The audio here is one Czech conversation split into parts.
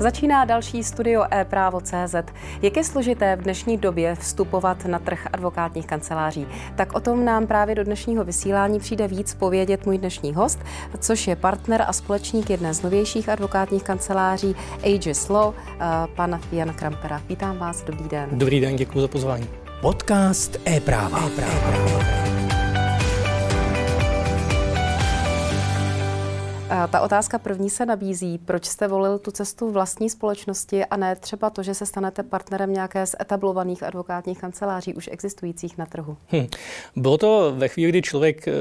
Začíná další studio e-právo.cz. Jak je složité v dnešní době vstupovat na trh advokátních kanceláří? Tak o tom nám právě do dnešního vysílání přijde víc povědět můj dnešní host, což je partner a společník jedné z novějších advokátních kanceláří Aegis Law, eh, pan Jan Krampera. Vítám vás, dobrý den. Dobrý den, děkuji za pozvání. Podcast e-práva. e-práva. Ta otázka první se nabízí. Proč jste volil tu cestu vlastní společnosti a ne třeba to, že se stanete partnerem nějaké z etablovaných advokátních kanceláří už existujících na trhu? Hm. Bylo to ve chvíli, kdy člověk e,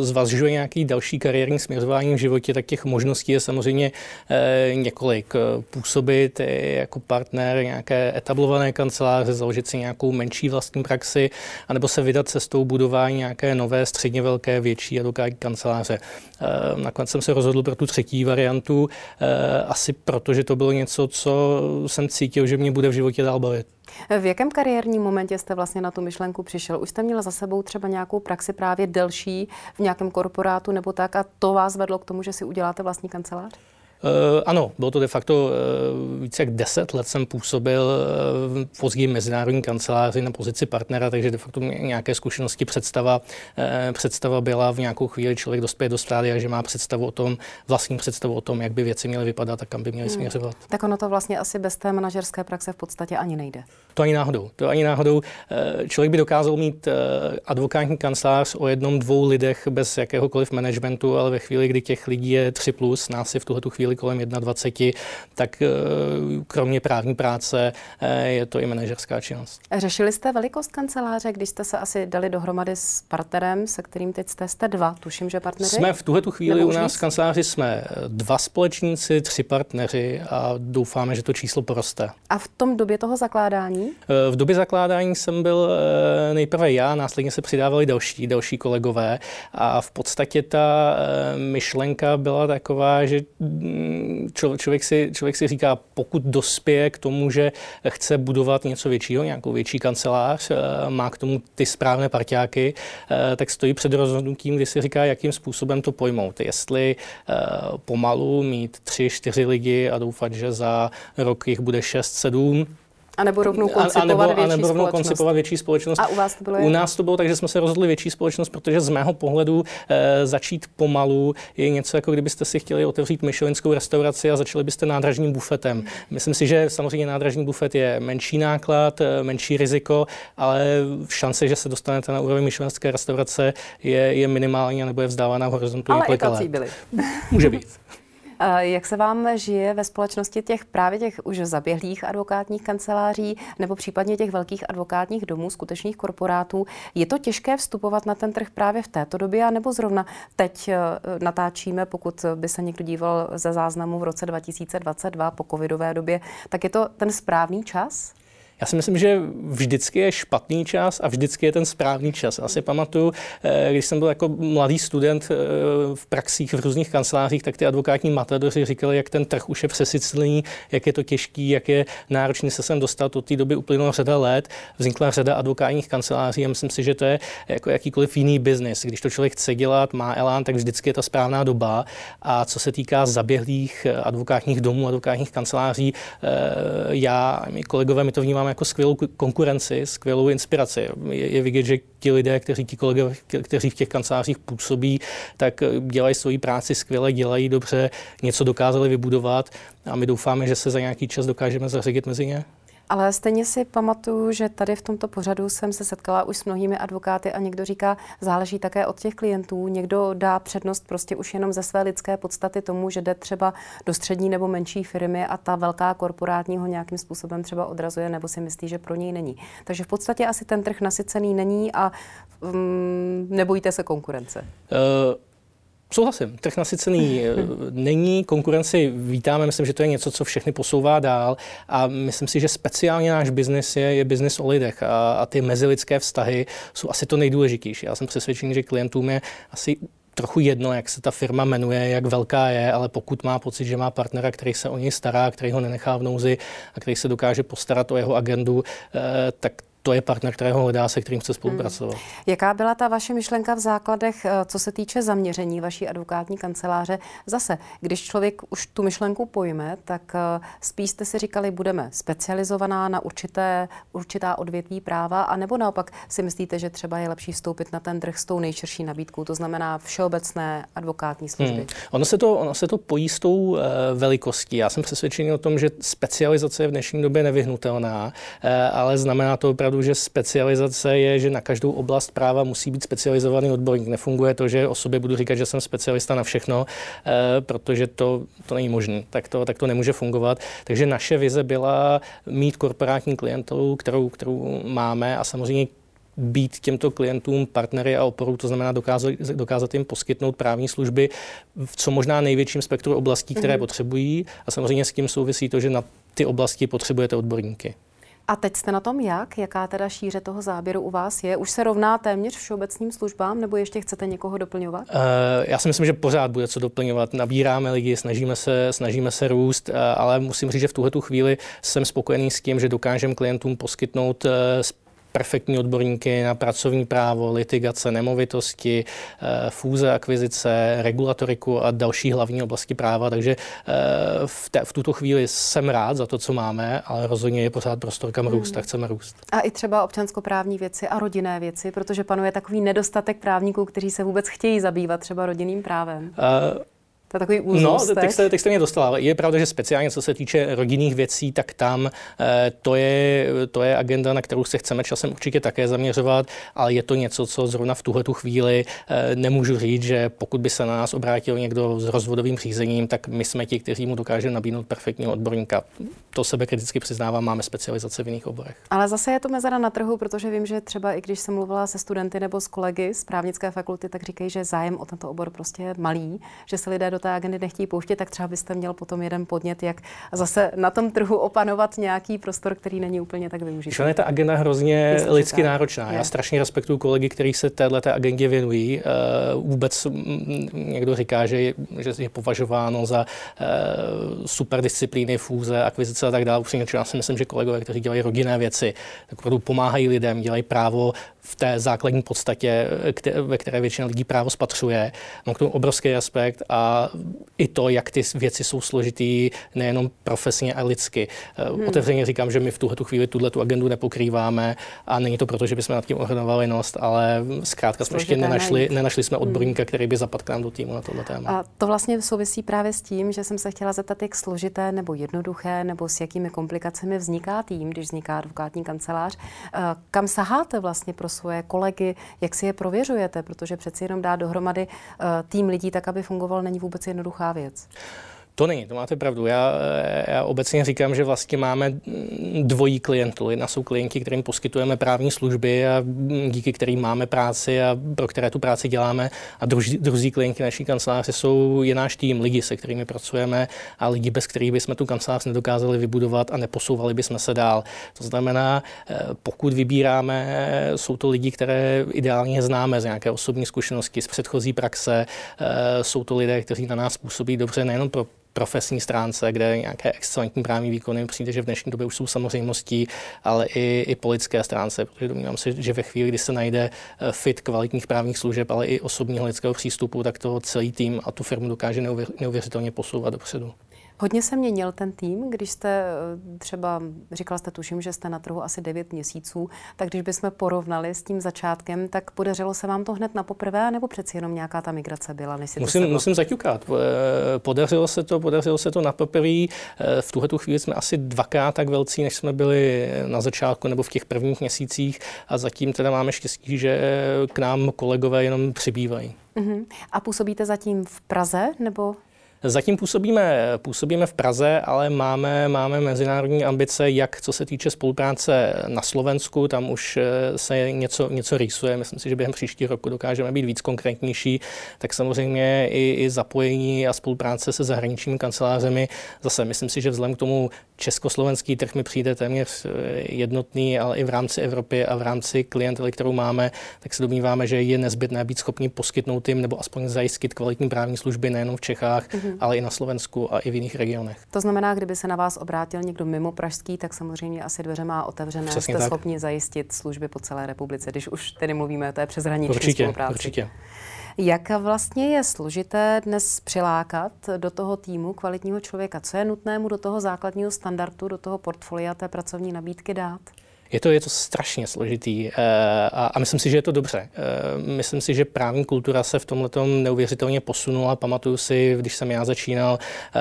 zvažuje nějaký další kariérní směřování v životě, tak těch možností je samozřejmě e, několik. Působit jako partner nějaké etablované kanceláře, založit si nějakou menší vlastní praxi, anebo se vydat cestou budování nějaké nové, středně velké, větší advokátní kanceláře. Nakonec jsem se rozhodl rozhodl pro tu třetí variantu, eh, asi proto, že to bylo něco, co jsem cítil, že mě bude v životě dál bavit. V jakém kariérním momentě jste vlastně na tu myšlenku přišel? Už jste měl za sebou třeba nějakou praxi právě delší v nějakém korporátu nebo tak a to vás vedlo k tomu, že si uděláte vlastní kancelář? Uh, ano, bylo to de facto uh, více jak deset let jsem působil uh, v později mezinárodní kanceláři na pozici partnera, takže de facto nějaké zkušenosti představa, představa byla v nějakou chvíli člověk dospěje do stádia, že má představu o tom, vlastní představu o tom, jak by věci měly vypadat a kam by měly hmm. směřovat. Tak ono to vlastně asi bez té manažerské praxe v podstatě ani nejde. To ani náhodou. To ani náhodou. Člověk by dokázal mít advokátní kancelář o jednom, dvou lidech bez jakéhokoliv managementu, ale ve chvíli, kdy těch lidí je tři plus, nás je v tuhle chvíli chvíli kolem 21, tak eh, kromě právní práce eh, je to i manažerská činnost. Řešili jste velikost kanceláře, když jste se asi dali dohromady s partnerem, se kterým teď jste, jste dva, tuším, že partneři? Jsme v tuhle chvíli u nás v kanceláři jsme dva společníci, tři partneři a doufáme, že to číslo poroste. A v tom době toho zakládání? Eh, v době zakládání jsem byl nejprve já, následně se přidávali další, další kolegové a v podstatě ta myšlenka byla taková, že člověk si, člověk si říká, pokud dospěje k tomu, že chce budovat něco většího, nějakou větší kancelář, eh, má k tomu ty správné parťáky, eh, tak stojí před rozhodnutím, kdy si říká, jakým způsobem to pojmout. Jestli eh, pomalu mít tři, čtyři lidi a doufat, že za rok jich bude šest, sedm, a nebo rovnou koncipovat a, nebo, větší a nebo rovnou koncipovat větší společnost. A u vás to bylo U nás to bylo tak, že jsme se rozhodli větší společnost, protože z mého pohledu e, začít pomalu je něco jako kdybyste si chtěli otevřít myšelinskou restauraci a začali byste nádražním bufetem. Myslím si, že samozřejmě nádražní bufet je menší náklad, eh, menší riziko, ale šance, že se dostanete na úroveň myšelinské restaurace je, je minimální nebo je vzdávaná v horizontu několika let. byli. Může být. Jak se vám žije ve společnosti těch právě těch už zaběhlých advokátních kanceláří nebo případně těch velkých advokátních domů, skutečných korporátů? Je to těžké vstupovat na ten trh právě v této době, nebo zrovna teď eh, natáčíme, pokud by se někdo díval ze záznamu v roce 2022 po covidové době, tak je to ten správný čas? Já si myslím, že vždycky je špatný čas a vždycky je ten správný čas. Já si pamatuju, eh, když jsem byl jako mladý student eh, v praxích v různých kancelářích, tak ty advokátní matadoři říkali, jak ten trh už je přesycený, jak je to těžký, jak je náročný se sem dostat. Od té doby uplynulo řada let, vznikla řada advokátních kanceláří a myslím si, že to je jako jakýkoliv jiný biznis. Když to člověk chce dělat, má elán, tak vždycky je ta správná doba. A co se týká zaběhlých eh, advokátních domů, advokátních kanceláří, já a kolegové, my to vnímáme máme jako skvělou konkurenci, skvělou inspiraci. Je, je vidět, že ti lidé, kteří ti kolegové, kteří v těch kancelářích působí, tak dělají svoji práci skvěle, dělají dobře, něco dokázali vybudovat a my doufáme, že se za nějaký čas dokážeme zařadit mezi ně. Ale stejně si pamatuju, že tady v tomto pořadu jsem se setkala už s mnohými advokáty a někdo říká, záleží také od těch klientů. Někdo dá přednost prostě už jenom ze své lidské podstaty tomu, že jde třeba do střední nebo menší firmy a ta velká korporátní ho nějakým způsobem třeba odrazuje nebo si myslí, že pro něj není. Takže v podstatě asi ten trh nasycený není a um, nebojíte se konkurence. Uh... Souhlasím, trh nasycený eh, není, konkurenci vítáme, myslím, že to je něco, co všechny posouvá dál a myslím si, že speciálně náš biznis je, je biznis o lidech a, a ty mezilidské vztahy jsou asi to nejdůležitější. Já jsem přesvědčený, že klientům je asi trochu jedno, jak se ta firma jmenuje, jak velká je, ale pokud má pocit, že má partnera, který se o něj stará, který ho nenechá v nouzi a který se dokáže postarat o jeho agendu, eh, tak to je partner, kterého hledá, se kterým chce spolupracovat. Hmm. Jaká byla ta vaše myšlenka v základech, eh, co se týče zaměření vaší advokátní kanceláře? Zase, když člověk už tu myšlenku pojme, tak eh, spíš jste si říkali, budeme specializovaná na určité, určitá odvětví práva, anebo naopak si myslíte, že třeba je lepší vstoupit na ten trh s tou nejširší nabídkou, to znamená všeobecné advokátní služby? Hmm. Ono, se to, ono se to pojí s tou uh, velikostí. Já jsem přesvědčený o tom, že specializace je v dnešní době nevyhnutelná, uh, ale znamená to opravdu, že specializace je, že na každou oblast práva musí být specializovaný odborník. Nefunguje to, že o sobě budu říkat, že jsem specialista na všechno, uh, protože to, to není možné. Tak to, tak to nemůže fungovat. Takže naše vize byla mít korporátní klientelu, kterou, kterou máme a samozřejmě být těmto klientům partnery a oporou, to znamená dokázat, dokázat jim poskytnout právní služby v co možná největším spektru oblastí, které mm-hmm. potřebují. A samozřejmě s tím souvisí to, že na ty oblasti potřebujete odborníky. A teď jste na tom jak? Jaká teda šíře toho záběru u vás je? Už se rovná téměř všeobecným službám, nebo ještě chcete někoho doplňovat? Uh, já si myslím, že pořád bude co doplňovat. Nabíráme lidi, snažíme se, snažíme se růst, uh, ale musím říct, že v tuhle chvíli jsem spokojený s tím, že dokážeme klientům poskytnout uh, perfektní odborníky na pracovní právo, litigace, nemovitosti, eh, fúze, akvizice, regulatoriku a další hlavní oblasti práva. Takže eh, v, te, v tuto chvíli jsem rád za to, co máme, ale rozhodně je pořád prostor, kam růst hmm. a chceme růst. A i třeba občanskoprávní věci a rodinné věci, protože panuje takový nedostatek právníků, kteří se vůbec chtějí zabývat třeba rodinným právem. Uh, to je takový úzlost, No, teď jste, teď jste mě dostala. Je pravda, že speciálně co se týče rodinných věcí, tak tam eh, to je, to je agenda, na kterou se chceme časem určitě také zaměřovat, ale je to něco, co zrovna v tuhle tu chvíli eh, nemůžu říct, že pokud by se na nás obrátil někdo s rozvodovým řízením, tak my jsme ti, kteří mu dokážeme nabídnout perfektního odborníka. To sebe kriticky přiznávám, máme specializace v jiných oborech. Ale zase je to mezera na trhu, protože vím, že třeba i když jsem mluvila se studenty nebo s kolegy z právnické fakulty, tak říkají, že zájem o tento obor prostě je malý, že se lidé do té agendy nechtějí pouštět, tak třeba byste měl potom jeden podnět, jak zase na tom trhu opanovat nějaký prostor, který není úplně tak využitý. je ta agenda hrozně Jistě, lidsky tak. náročná. Je. Já strašně respektuju kolegy, kteří se této agendě věnují. Uh, vůbec někdo říká, že je, že je považováno za uh, super disciplíny, fůze, akvizice a tak dále. Upřímně já si myslím, že kolegové, kteří dělají rodinné věci, tak opravdu pomáhají lidem, dělají právo v té základní podstatě, ve které většina lidí právo spatřuje. Mám k tomu obrovský aspekt a i to, jak ty věci jsou složitý, nejenom profesně a lidsky. Eh, hmm. Otevřeně říkám, že my v tuhle chvíli tuhle tu agendu nepokrýváme a není to proto, že bychom nad tím ohrnovali nost, ale zkrátka jsme ještě nenašli, nenašli jsme odborníka, hmm. který by zapadl k nám do týmu na tohle téma. A to vlastně souvisí právě s tím, že jsem se chtěla zeptat, jak složité nebo jednoduché nebo s jakými komplikacemi vzniká tým, když vzniká advokátní kancelář. Eh, kam saháte vlastně pro svoje kolegy, jak si je prověřujete, protože přeci jenom dá dohromady eh, tým lidí tak, aby fungoval, není vůbec jednoduchá věc. To není, to máte pravdu. Já, já obecně říkám, že vlastně máme dvojí klientů. Jedna jsou klienti, kterým poskytujeme právní služby a díky kterým máme práci a pro které tu práci děláme. A druzí, druzí klienti naší kanceláře jsou je náš tým, lidi, se kterými pracujeme a lidi, bez kterých bychom tu kancelář nedokázali vybudovat a neposouvali bychom se dál. To znamená, eh, pokud vybíráme, jsou to lidi, které ideálně známe z nějaké osobní zkušenosti, z předchozí praxe. Eh, jsou to lidé, kteří na nás působí dobře nejenom pro profesní stránce, kde nějaké excelentní právní výkony přijde, že v dnešní době už jsou samozřejmostí, ale i, i po lidské stránce, protože domnívám se, že ve chvíli, kdy se najde eh, fit kvalitních právních služeb, ale i osobního lidského přístupu, tak to celý tým a tu firmu dokáže neuvěřitelně posouvat dopředu. Hodně se měnil ten tým, když jste eh, třeba, říkal jste tuším, že jste na trhu asi 9 měsíců, tak když bychom porovnali s tím začátkem, tak podařilo se vám to hned na poprvé, nebo přeci jenom nějaká ta migrace byla? Než si musím, to musím zaťukat. Eh, podařilo se to, podařilo se to na poprvé. Eh, v tuhle chvíli jsme asi dvakrát tak velcí, než jsme byli na začátku nebo v těch prvních měsících a zatím teda máme štěstí, že k nám kolegové jenom přibývají. Uh-huh. A působíte zatím v Praze nebo Zatím působíme, působíme v Praze, ale máme, máme mezinárodní ambice, jak co se týče spolupráce na Slovensku, tam už eh, se něco, něco rýsuje. Myslím si, že během příští roku dokážeme být víc konkrétnější, tak samozřejmě i, i zapojení a spolupráce se zahraničními kancelářemi. Zase myslím si, že vzhledem k tomu československý trh mi přijde téměř eh, jednotný, ale i v rámci Evropy a v rámci klientely, kterou máme, tak se domníváme, že je nezbytné být schopni poskytnout jim nebo aspoň zajistit kvalitní právní služby nejenom v Čechách, mm-hmm mm-hmm. ale i na Slovensku a i v jiných regionech. To znamená, kdyby se na vás obrátil někdo mimo Pražský, tak samozřejmě asi dveře má otevřené. Přesně Jste tak. schopni zajistit služby po celé republice, když už tedy mluvíme o té přeshraniční určitě, spolupráci. Určitě. Jak vlastně je složité dnes přilákat do toho týmu kvalitního člověka? Co je nutné mu do toho základního standardu, do toho portfolia té pracovní nabídky dát? Je to, je to strašně složitý eh, a, a myslím si, že je to dobře. Eh, myslím si, že právní kultura se v tomhle neuvěřitelně posunula. Pamatuju si, když jsem já začínal, eh,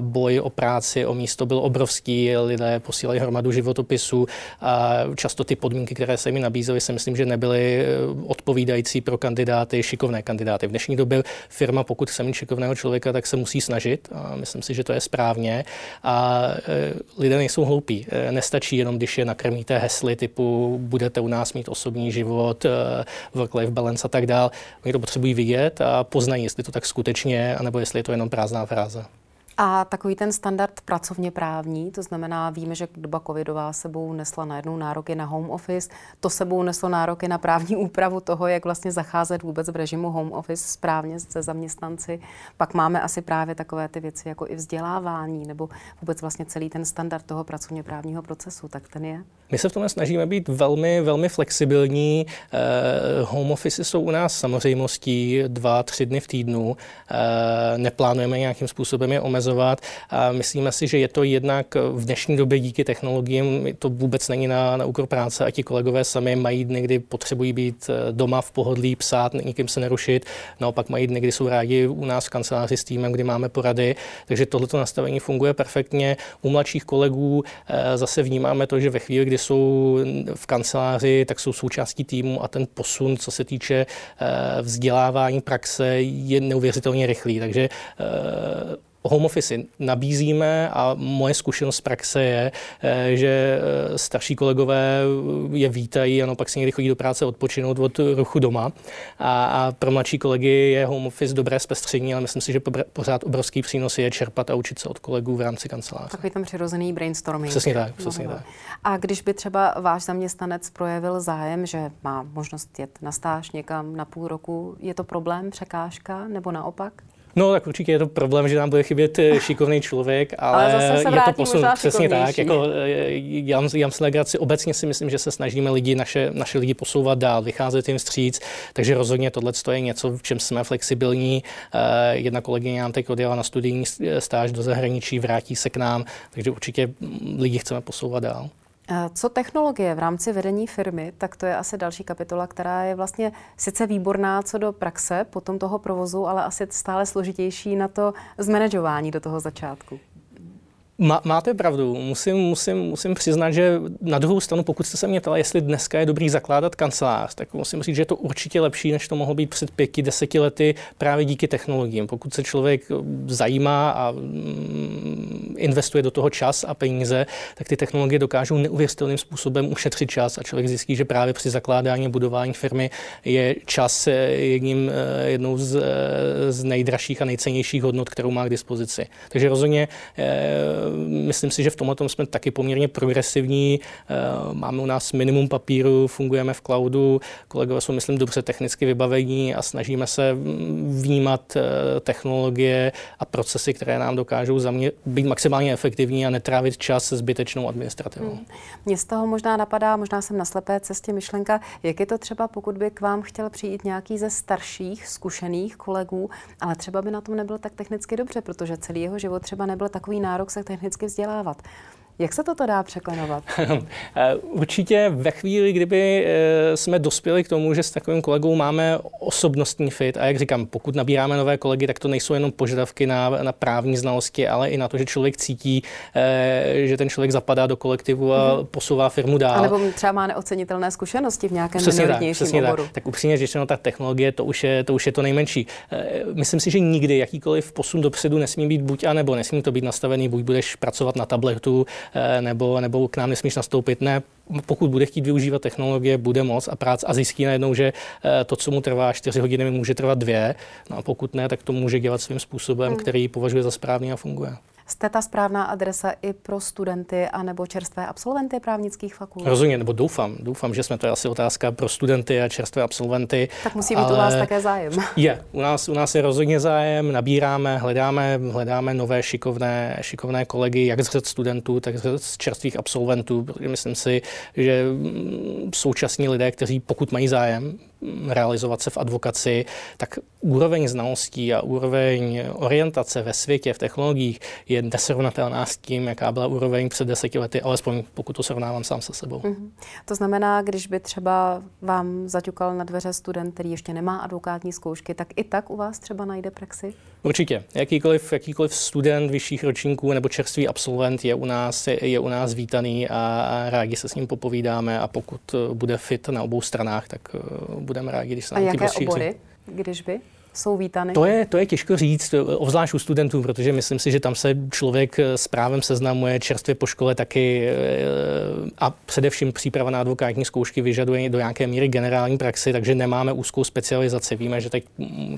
boj o práci, o místo byl obrovský, lidé posílali hromadu životopisů a často ty podmínky, které se mi nabízely, si myslím, že nebyly odpovídající pro kandidáty, šikovné kandidáty. V dnešní době firma, pokud chce mít šikovného člověka, tak se musí snažit a myslím si, že to je správně. A lidé nejsou hloupí. Nestačí jenom, když je nakrmíte nějaké hesly typu budete u nás mít osobní život, eh, work-life balance a tak dál. Oni to potřebují vidět a poznají, jestli to tak skutečně, anebo jestli je to jenom prázdná fráze. A takový ten standard pracovně právní, to znamená, víme, že doba covidová sebou nesla najednou nároky na home office, to sebou neslo nároky na právní úpravu toho, jak vlastně zacházet vůbec v režimu home office správně se zaměstnanci. Pak máme asi právě takové ty věci jako i vzdělávání nebo vůbec vlastně celý ten standard toho pracovně právního procesu, tak ten je. My se v tom snažíme být velmi, velmi flexibilní. Eh, home office jsou u nás samozřejmostí dva, tři dny v týdnu. Eh, neplánujeme nějakým způsobem je omezovat. A myslíme si, že je to jednak v dnešní době díky technologiím, to vůbec není na, na úkor práce a ti kolegové sami mají dny, kdy potřebují být eh, doma v pohodlí, psát, nikým se nerušit. Naopak mají dny, kdy jsou rádi u nás v kanceláři s týmem, kdy máme porady. Takže tohleto nastavení funguje perfektně. U mladších kolegů zase vnímáme to, že ve chvíli, kdy jsou v kanceláři, tak jsou součástí týmu a ten posun, co se týče eh, vzdělávání praxe, je neuvěřitelně rychlý. Takže eh, home office nabízíme a moje zkušenost z praxe je, eh, že eh, starší kolegové je vítají, ano, pak si někdy chodí do práce odpočinout od ruchu doma a, a pro mladší kolegy je home office dobré zpestření, ale myslím si, že pořád obrovský přínos je čerpat a učit se od kolegů v rámci kanceláře. Takový tam přirozený brainstorming. Přesně tak, přesně tak. A když by třeba váš zaměstnanec projevil zájem, že má možnost jet na stáž někam na půl roku, je to problém, překážka nebo naopak? No, tak určitě je to problém, že nám bude chybět eh, šikovný člověk, ale, ale zase se je to posun přesně tak. Jako, já, já si legraci, obecně si myslím, že se snažíme lidi, naše, naše lidi posouvat dál, vycházet jim vstříc, takže rozhodně tohle je něco, v čem jsme flexibilní. Eh, jedna kolegyně nám teď odjela na studijní stáž do zahraničí, vrátí se k nám, takže určitě lidi chceme posouvat dál. Co technologie v rámci vedení firmy, tak to je asi další kapitola, která je vlastně sice výborná co do praxe, potom toho provozu, ale asi stále složitější na to zmanežování do toho začátku. Má, máte pravdu. Musím, musím, musím přiznat, že na druhou stranu, pokud jste se mě ptala, jestli dneska je dobrý zakládat kancelář, tak musím říct, že je to určitě lepší, než to mohlo být před pěti, deseti lety právě díky technologiím. Pokud se člověk zajímá a investuje do toho čas a peníze, tak ty technologie dokážou neuvěřitelným způsobem ušetřit čas a člověk zjistí, že právě při zakládání a budování firmy je čas jedním, eh, jednou z, eh, z nejdražších a nejcennějších hodnot, kterou má k dispozici. Takže rozhodně eh, myslím si, že v tomhle jsme taky poměrně progresivní. Eh, máme u nás minimum papíru, fungujeme v cloudu, kolegové jsou, myslím, dobře technicky vybavení a snažíme se vnímat eh, technologie a procesy, které nám dokážou za mě být maximálně efektivní a netrávit čas zbytečnou administrativou. Hmm. Mně z toho možná napadá, možná jsem na slepé cestě myšlenka, jak je to třeba, pokud by k vám chtěl přijít nějaký ze starších, zkušených kolegů, ale třeba by na tom nebyl tak technicky dobře, protože celý jeho život třeba nebyl takový nárok se technicky vzdělávat. Jak se toto dá překlenovat? Eh, určitě ve chvíli, kdyby eh, jsme dospěli k tomu, že s takovým kolegou máme osobnostní fit, a jak říkám, pokud nabíráme nové kolegy, tak to nejsou jenom požadavky na, na právní znalosti, ale i na to, že člověk cítí, eh, že ten člověk zapadá do kolektivu a mm-hmm. posouvá firmu dál. A nebo třeba má neocenitelné zkušenosti v nějakém přesně tak, přesně oboru. Tak. tak upřímně řečeno, ta technologie, to už, je, to už je to nejmenší. Myslím si, že nikdy jakýkoliv posun dopředu nesmí být buď a nebo, nesmí to být nastavený, buď budeš pracovat na tabletu, nebo, nebo k nám nesmíš nastoupit. Ne, pokud bude chtít využívat technologie, bude moc a práce a zjistí najednou, že eh, to, co mu trvá 4 hodiny, může trvat dvě. No a pokud ne, tak to může dělat svým způsobem, hmm. který považuje za správný a funguje. Jste ta správná adresa i pro studenty anebo čerstvé absolventy právnických fakult? Rozumím, nebo doufám. Doufám, že jsme to je asi otázka pro studenty a čerstvé absolventy. Tak musí být u vás také zájem. Je, u nás, u nás je rozhodně zájem, nabíráme, hledáme, hledáme nové šikovné, šikovné kolegy, jak z řad studentů, tak z čerstvých absolventů. Myslím si, že mm, současní lidé, kteří pokud mají zájem, realizovat se v advokaci, tak úroveň znalostí a úroveň orientace ve světě, v technologiích je nesrovnatelná s tím, jaká byla úroveň před deseti lety, alespoň pokud to srovnávám sám se sebou. Mm-hmm. To znamená, když by třeba vám zaťukal na dveře student, který ještě nemá advokátní zkoušky, tak i tak u vás třeba najde praxi? Určitě. Jakýkoliv, jakýkoliv student vyšších ročníků nebo čerstvý absolvent je u nás, je, je u nás vítaný a, a rádi se s ním popovídáme a pokud bude fit na obou stranách, tak bude budeme rádi, když se nám A jaké obory, když by? Jsou vítány? To je, to je těžko říct, obzvlášť u studentů, protože myslím si, že tam se člověk s právem seznamuje čerstvě po škole taky eh, a především příprava na advokátní zkoušky vyžaduje do nějaké míry generální praxi, takže nemáme úzkou specializaci. Víme, že teď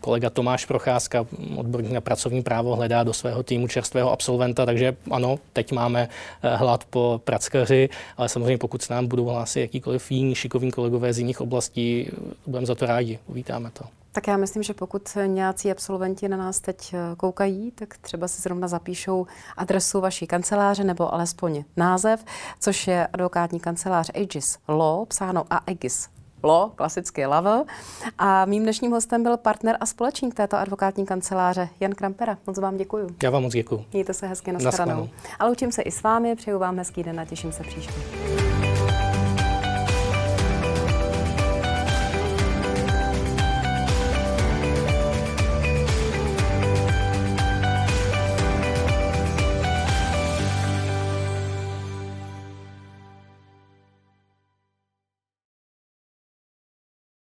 kolega Tomáš Procházka, odborník na pracovní právo, hledá do svého týmu čerstvého absolventa, takže ano, teď máme eh, hlad po prackaři, ale samozřejmě pokud se nám budou hlásit jakýkoliv jiní šikovní kolegové z jiných oblastí, budeme za to rádi, uvítáme to. Tak já myslím, že pokud nějací absolventi na nás teď eh, koukají, tak třeba si zrovna zapíšou adresu vaší kanceláře nebo alespoň název, což je advokátní kancelář Aegis Law, psáno Aegis Law, klasicky Law. A mým dnešním hostem byl partner a společník této advokátní kanceláře Jan Krampera. Moc vám děkuji. Já vám moc děkuji. Mějte se hezky na A loučím se i s vámi, přeju vám hezký den a těším se příště.